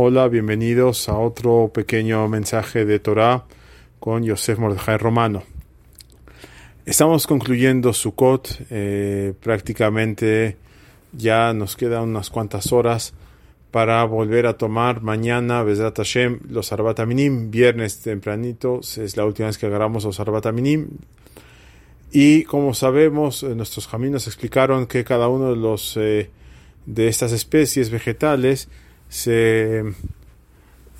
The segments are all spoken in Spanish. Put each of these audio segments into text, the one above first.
Hola, bienvenidos a otro pequeño mensaje de Torah con Yosef Mordejai Romano. Estamos concluyendo Sukkot, eh, prácticamente ya nos quedan unas cuantas horas para volver a tomar mañana, Bezrat Hashem, los Arbat Aminim, viernes tempranito, es la última vez que agarramos los Arbat Aminim. Y como sabemos, eh, nuestros caminos explicaron que cada uno de los eh, de estas especies vegetales se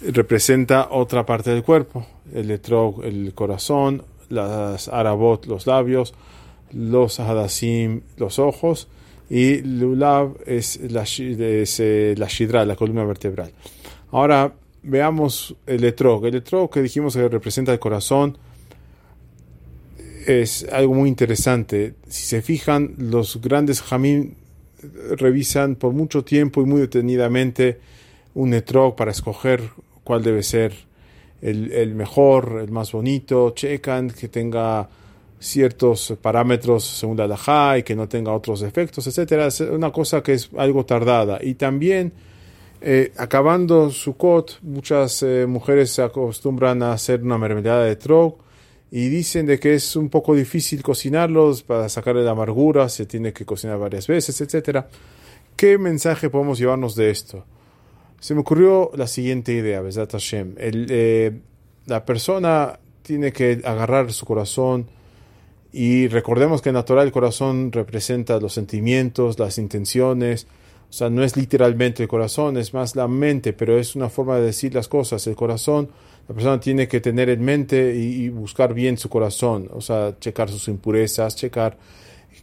representa otra parte del cuerpo, el etrog, el corazón, las arabot, los labios, los hadasim, los ojos, y lulav es la, es, eh, la shidra, la columna vertebral. Ahora veamos el etrog. El etrog que dijimos que representa el corazón es algo muy interesante. Si se fijan, los grandes jamín revisan por mucho tiempo y muy detenidamente un etrog para escoger cuál debe ser el, mejor, el más bonito, checan que tenga ciertos parámetros según la laja y que no tenga otros defectos, etcétera, es una cosa que es algo tardada. Y también, eh, acabando su cot, muchas eh, mujeres se acostumbran a hacer una mermelada de trog y dicen de que es un poco difícil cocinarlos para sacarle la amargura, se tiene que cocinar varias veces, etcétera. ¿Qué mensaje podemos llevarnos de esto? Se me ocurrió la siguiente idea, Besat Hashem. Eh, la persona tiene que agarrar su corazón y recordemos que en natural el corazón representa los sentimientos, las intenciones, o sea, no es literalmente el corazón, es más la mente, pero es una forma de decir las cosas. El corazón, la persona tiene que tener en mente y, buscar bien su corazón, o sea, checar sus impurezas, checar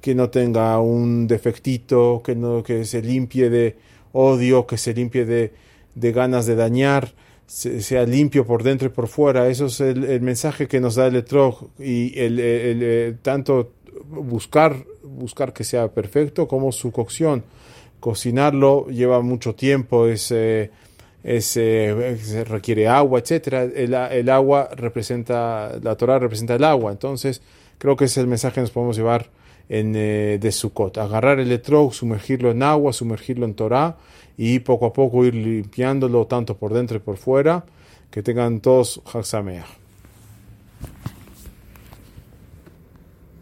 que no tenga un defectito, que no que se limpie de odio, que se limpie de, de ganas de dañar, sea limpio por dentro y por fuera. Eso es el, mensaje que nos da el etrog y el, el, tanto buscar, buscar que sea perfecto como su cocción. Cocinarlo lleva mucho tiempo, es, eh, eh, requiere agua, etcétera. El, agua representa, la Torah representa el agua. Entonces, creo que ese es el mensaje que nos podemos llevar en, eh, de Sukkot. Agarrar el etrog, sumergirlo en agua, sumergirlo en Torah y poco a poco ir limpiándolo tanto por dentro y por fuera. Que tengan todos Haxameah.